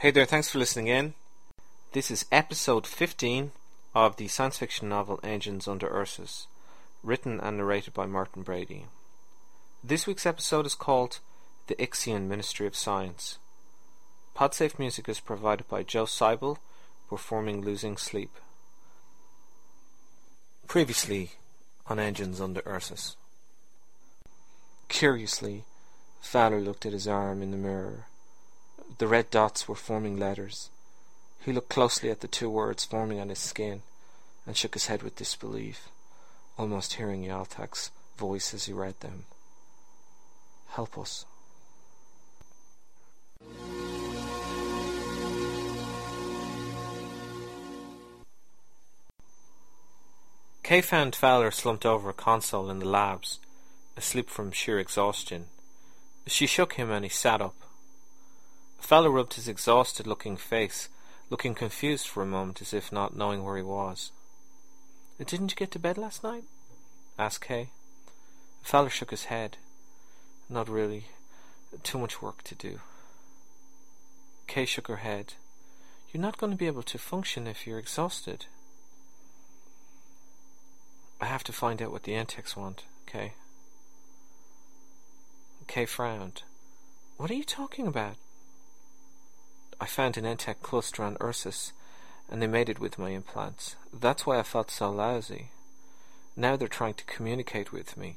Hey there, thanks for listening in. This is episode 15 of the science fiction novel Engines Under Ursus, written and narrated by Martin Brady. This week's episode is called The Ixian Ministry of Science. Podsafe music is provided by Joe Sibol, performing Losing Sleep. Previously on Engines Under Ursus. Curiously, Fowler looked at his arm in the mirror. The red dots were forming letters. He looked closely at the two words forming on his skin and shook his head with disbelief, almost hearing Yaltak's voice as he read them. Help us. Kay found Fowler slumped over a console in the labs, asleep from sheer exhaustion. She shook him and he sat up. Fowler rubbed his exhausted looking face, looking confused for a moment as if not knowing where he was. Didn't you get to bed last night? asked Kay. Fowler shook his head. Not really. Too much work to do. Kay shook her head. You're not going to be able to function if you're exhausted. I have to find out what the Antics want, Kay. Kay frowned. What are you talking about? I found an Entech cluster on Ursus, and they made it with my implants. That's why I felt so lousy. Now they're trying to communicate with me.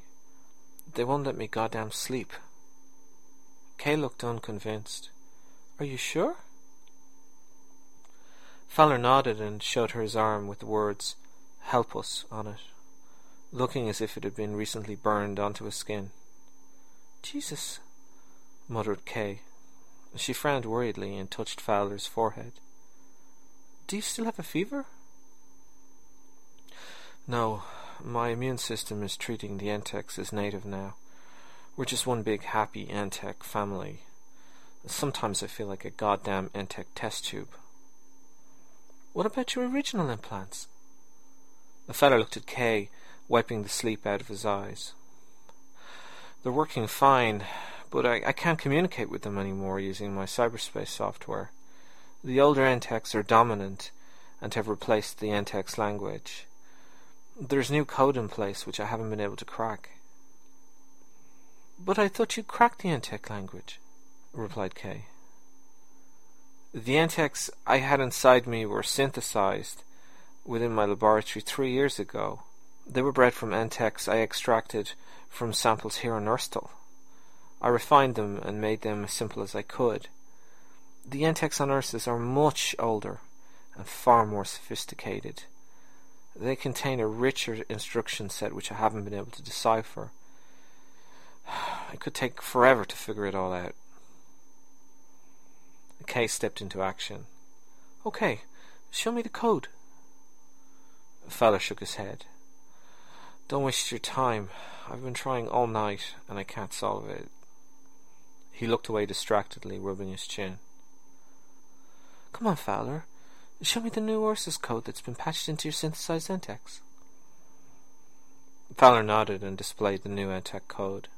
They won't let me goddamn sleep. Kay looked unconvinced. Are you sure? Fowler nodded and showed her his arm with the words, Help us, on it, looking as if it had been recently burned onto his skin. Jesus, muttered Kay. She frowned worriedly and touched Fowler's forehead. Do you still have a fever? No, my immune system is treating the Entex as native now. We're just one big happy Entech family. Sometimes I feel like a goddamn Entech test tube. What about your original implants? The Fowler looked at Kay, wiping the sleep out of his eyes. They're working fine, but I, I can't communicate with them anymore using my cyberspace software. The older Entex are dominant and have replaced the Entex language. There's new code in place which I haven't been able to crack. But I thought you cracked the Entech language, replied Kay. The Entex I had inside me were synthesized within my laboratory three years ago. They were bred from Entex I extracted from samples here on Urstal. I refined them and made them as simple as I could. The Entex on Ursus are much older and far more sophisticated. They contain a richer instruction set which I haven't been able to decipher. It could take forever to figure it all out. Kay stepped into action. Okay, show me the code. Fowler shook his head. Don't waste your time. I've been trying all night and I can't solve it. He looked away distractedly, rubbing his chin. Come on, Fowler. Show me the new Ursus code that's been patched into your synthesized Entex. Fowler nodded and displayed the new Entech code.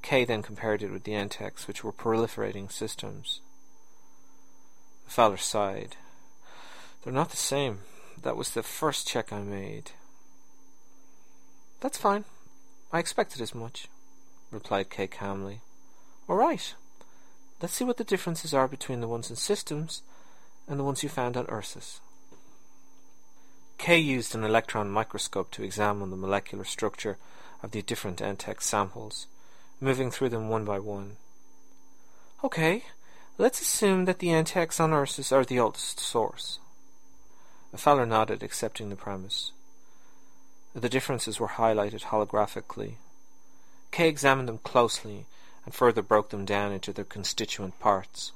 Kay then compared it with the Entex, which were proliferating systems. Fowler sighed. They're not the same. That was the first check I made. That's fine. I expected as much, replied Kay calmly. All right. Let's see what the differences are between the ones in systems and the ones you found on Ursus. Kay used an electron microscope to examine the molecular structure of the different Entech samples, moving through them one by one. Okay, let's assume that the Entechs on Ursus are the oldest source. Fowler nodded, accepting the premise. The differences were highlighted holographically. Kay examined them closely and further broke them down into their constituent parts.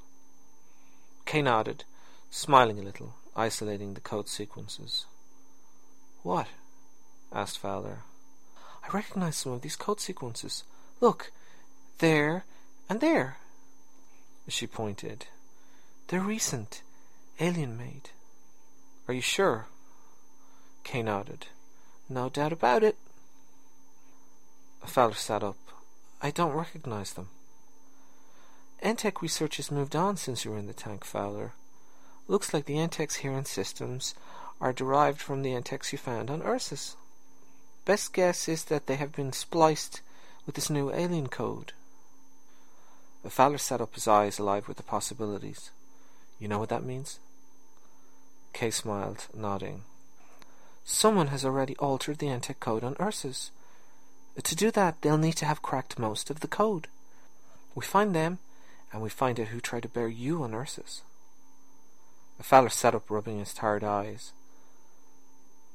Kay nodded, smiling a little, isolating the code sequences. What? asked Fowler. I recognize some of these code sequences. Look, there and there. She pointed. They're recent, alien made. Are you sure? Kay nodded. No doubt about it. Fowler sat up. I don't recognize them. Entech research has moved on since you were in the tank, Fowler. Looks like the Entechs here in systems are derived from the Entechs you found on Ursus. Best guess is that they have been spliced with this new alien code. Fowler set up, his eyes alive with the possibilities. You know what that means? Kay smiled, nodding. Someone has already altered the Entech code on Ursus. To do that, they'll need to have cracked most of the code. We find them, and we find out who tried to bury you on Ursus. The Fowler sat up, rubbing his tired eyes.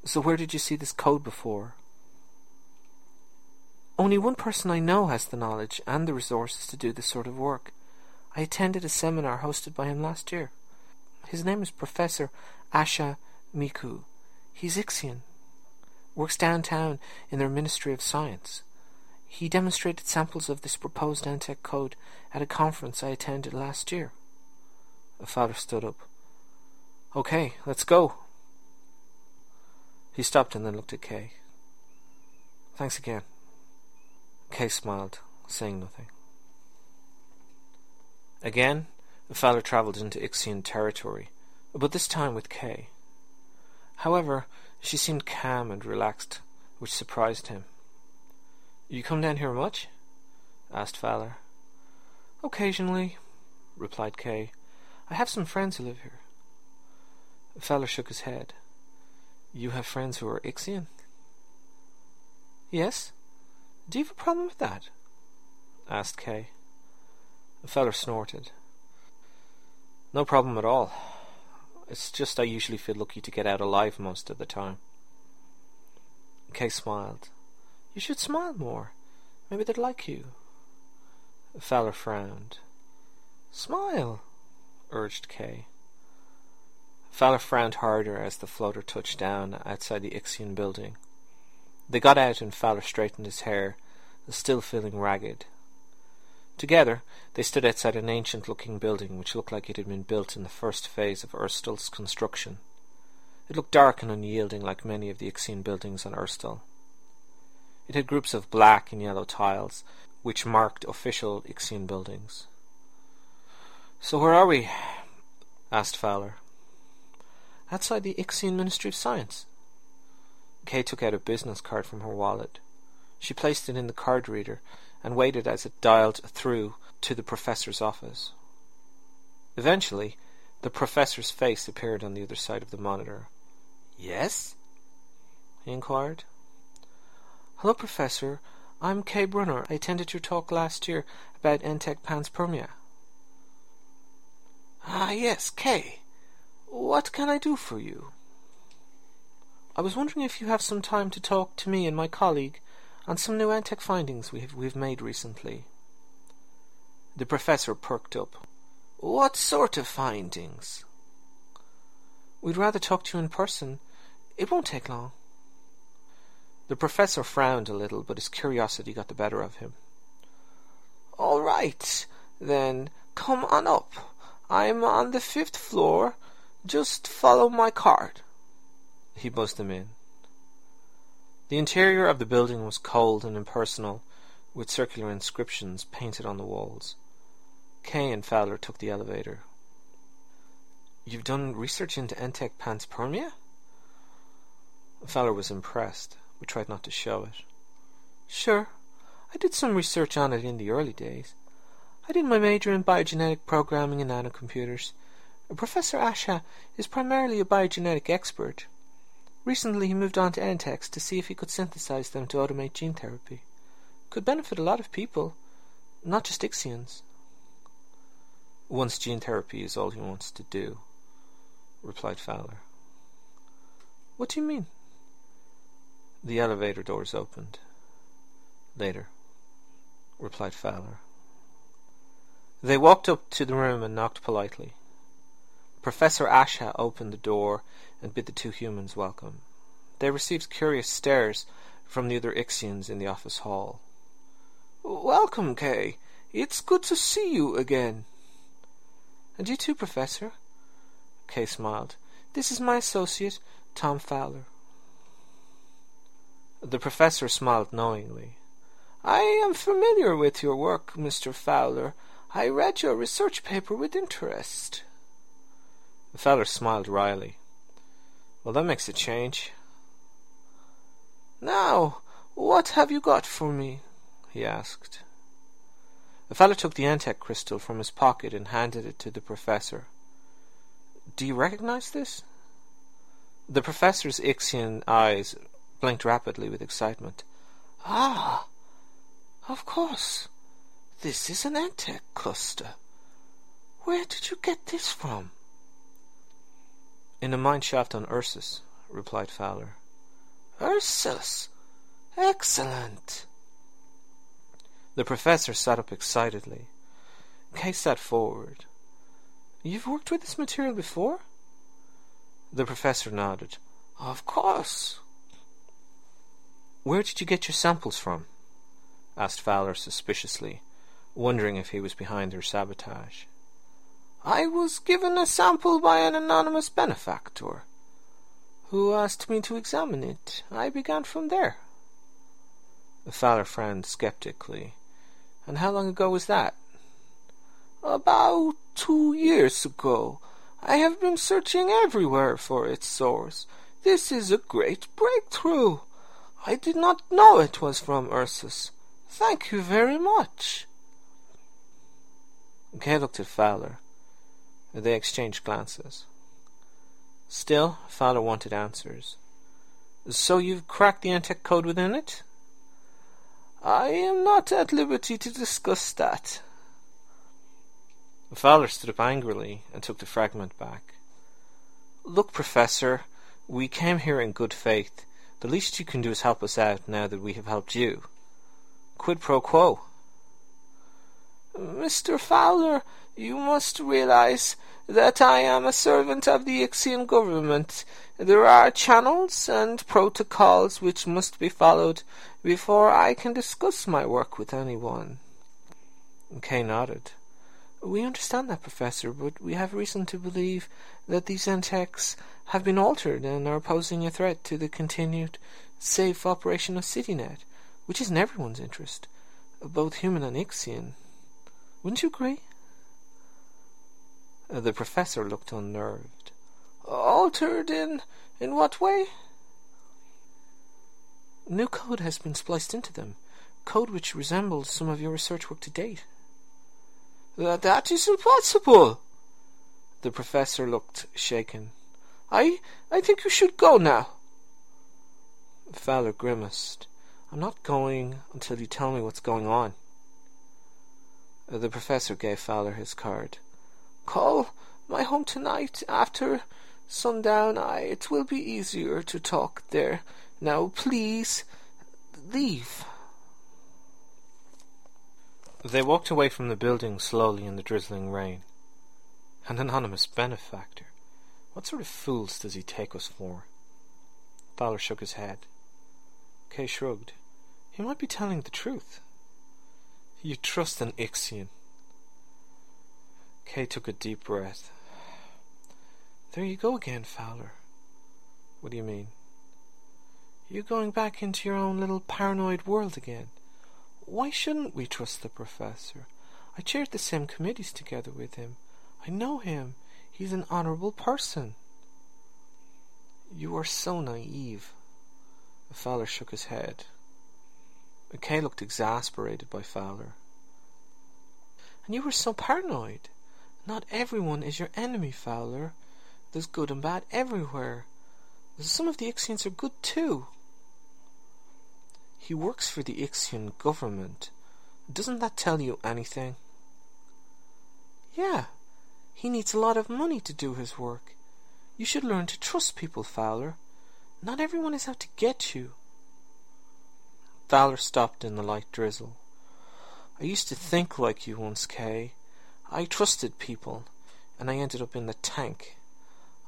So where did you see this code before? Only one person I know has the knowledge and the resources to do this sort of work. I attended a seminar hosted by him last year. His name is Professor Asha Miku. He's Ixian. Works downtown in their Ministry of Science. He demonstrated samples of this proposed Entech code at a conference I attended last year. The Fowler stood up. Okay, let's go. He stopped and then looked at Kay. Thanks again. Kay smiled, saying nothing. Again, the Fowler travelled into Ixian territory, but this time with Kay. However, she seemed calm and relaxed, which surprised him. You come down here much? asked Fowler. Occasionally, replied Kay. I have some friends who live here. Fowler shook his head. You have friends who are Ixian? Yes. Do you have a problem with that? asked Kay. Fowler snorted. No problem at all. It's just I usually feel lucky to get out alive most of the time. Kay smiled. You should smile more. Maybe they'd like you. Fowler frowned. Smile, urged Kay. Fowler frowned harder as the floater touched down outside the Ixian building. They got out and Fowler straightened his hair, still feeling ragged. Together, they stood outside an ancient-looking building which looked like it had been built in the first phase of Urstal's construction. It looked dark and unyielding like many of the Ixian buildings on Urstal. It had groups of black and yellow tiles, which marked official Ixian buildings. So where are we? asked Fowler. Outside the Ixian Ministry of Science. Kay took out a business card from her wallet. She placed it in the card reader and waited as it dialed through to the professor's office. Eventually, the professor's face appeared on the other side of the monitor. Yes? he inquired. Hello, Professor. I'm Kay Brunner. I attended your talk last year about Entech panspermia. Ah, yes, Kay. What can I do for you? I was wondering if you have some time to talk to me and my colleague on some new Entech findings we have, we've made recently. The professor perked up. What sort of findings? We'd rather talk to you in person. It won't take long. The professor frowned a little, but his curiosity got the better of him. All right, then come on up. I'm on the fifth floor. Just follow my card. He buzzed them in. The interior of the building was cold and impersonal, with circular inscriptions painted on the walls. Kay and Fowler took the elevator. You've done research into Entech panspermia? Fowler was impressed but tried not to show it. Sure, I did some research on it in the early days. I did my major in biogenetic programming and nanocomputers. Professor Asha is primarily a biogenetic expert. Recently he moved on to Entechs to see if he could synthesize them to automate gene therapy. Could benefit a lot of people, not just Ixians. Once gene therapy is all he wants to do, replied Fowler. What do you mean? The elevator doors opened. Later, replied Fowler. They walked up to the room and knocked politely. Professor Asha opened the door and bid the two humans welcome. They received curious stares from the other Ixians in the office hall. Welcome, Kay. It's good to see you again. And you too, Professor. Kay smiled. This is my associate, Tom Fowler. The professor smiled knowingly. I am familiar with your work, Mr. Fowler. I read your research paper with interest. The Fowler smiled wryly. Well, that makes a change. Now, what have you got for me? he asked. The Fowler took the Antec crystal from his pocket and handed it to the professor. Do you recognize this? The professor's Ixian eyes blinked rapidly with excitement. Ah, of course. This is an Antec cluster. Where did you get this from? In a mine shaft on Ursus, replied Fowler. Ursus? Excellent. The professor sat up excitedly. Kay sat forward. You've worked with this material before? The professor nodded. Of course. Where did you get your samples from? asked Fowler suspiciously, wondering if he was behind their sabotage. I was given a sample by an anonymous benefactor, who asked me to examine it. I began from there. The Fowler frowned skeptically. And how long ago was that? About two years ago. I have been searching everywhere for its source. This is a great breakthrough. I did not know it was from Ursus. Thank you very much. Kay looked at Fowler. They exchanged glances. Still, Fowler wanted answers. So you've cracked the Antec code within it? I am not at liberty to discuss that. Fowler stood up angrily and took the fragment back. Look, Professor, we came here in good faith. The least you can do is help us out now that we have helped you. Quid pro quo. Mr. Fowler, you must realize that I am a servant of the Ixian government. There are channels and protocols which must be followed before I can discuss my work with anyone. Kay nodded. We understand that, Professor, but we have reason to believe that these Antecs have been altered and are posing a threat to the continued safe operation of CityNet, which is in everyone's interest, both human and Ixian. Wouldn't you agree? The professor looked unnerved. Altered in in what way? New code has been spliced into them, code which resembles some of your research work to date. That is impossible. The professor looked shaken. I I think you should go now. Fowler grimaced. I'm not going until you tell me what's going on. The professor gave Fowler his card. Call my home tonight after sundown. I, it will be easier to talk there. Now, please, leave. They walked away from the building slowly in the drizzling rain. An anonymous benefactor. What sort of fools does he take us for? Fowler shook his head. Kay shrugged. He might be telling the truth. You trust an Ixian. Kay took a deep breath. There you go again, Fowler. What do you mean? You're going back into your own little paranoid world again. Why shouldn't we trust the professor? I chaired the same committees together with him. I know him. He's an honourable person. You are so naive. Fowler shook his head. Kay looked exasperated by Fowler. And you were so paranoid. Not everyone is your enemy, Fowler. There's good and bad everywhere. Some of the Ixians are good too. He works for the Ixian government. Doesn't that tell you anything? Yeah, he needs a lot of money to do his work. You should learn to trust people, Fowler. Not everyone is out to get you. Fowler stopped in the light drizzle. I used to think like you once, Kay. I trusted people, and I ended up in the tank.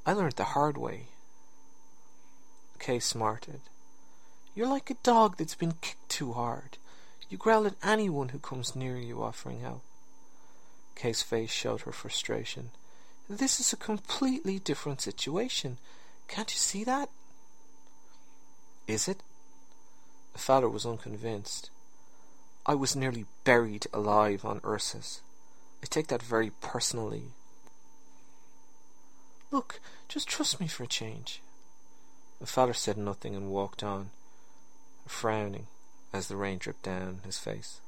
I learned the hard way. Kay smarted. You're like a dog that's been kicked too hard. You growl at anyone who comes near you offering help. Kay's face showed her frustration. This is a completely different situation. Can't you see that? Is it? The Fowler was unconvinced. I was nearly buried alive on Ursus. I take that very personally. Look, just trust me for a change. The Fowler said nothing and walked on, frowning as the rain dripped down his face.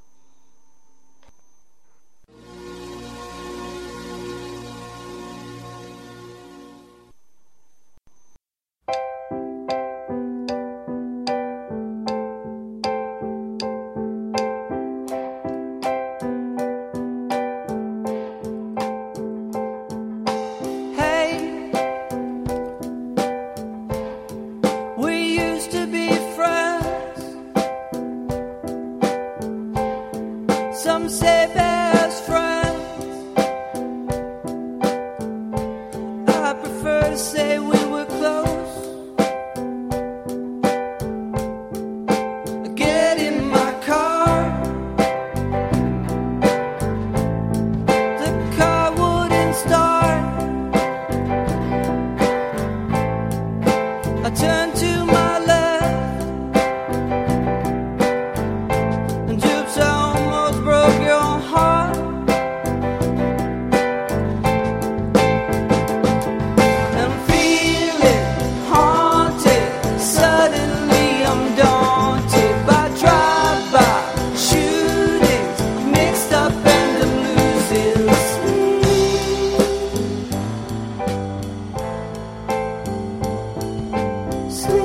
Hundred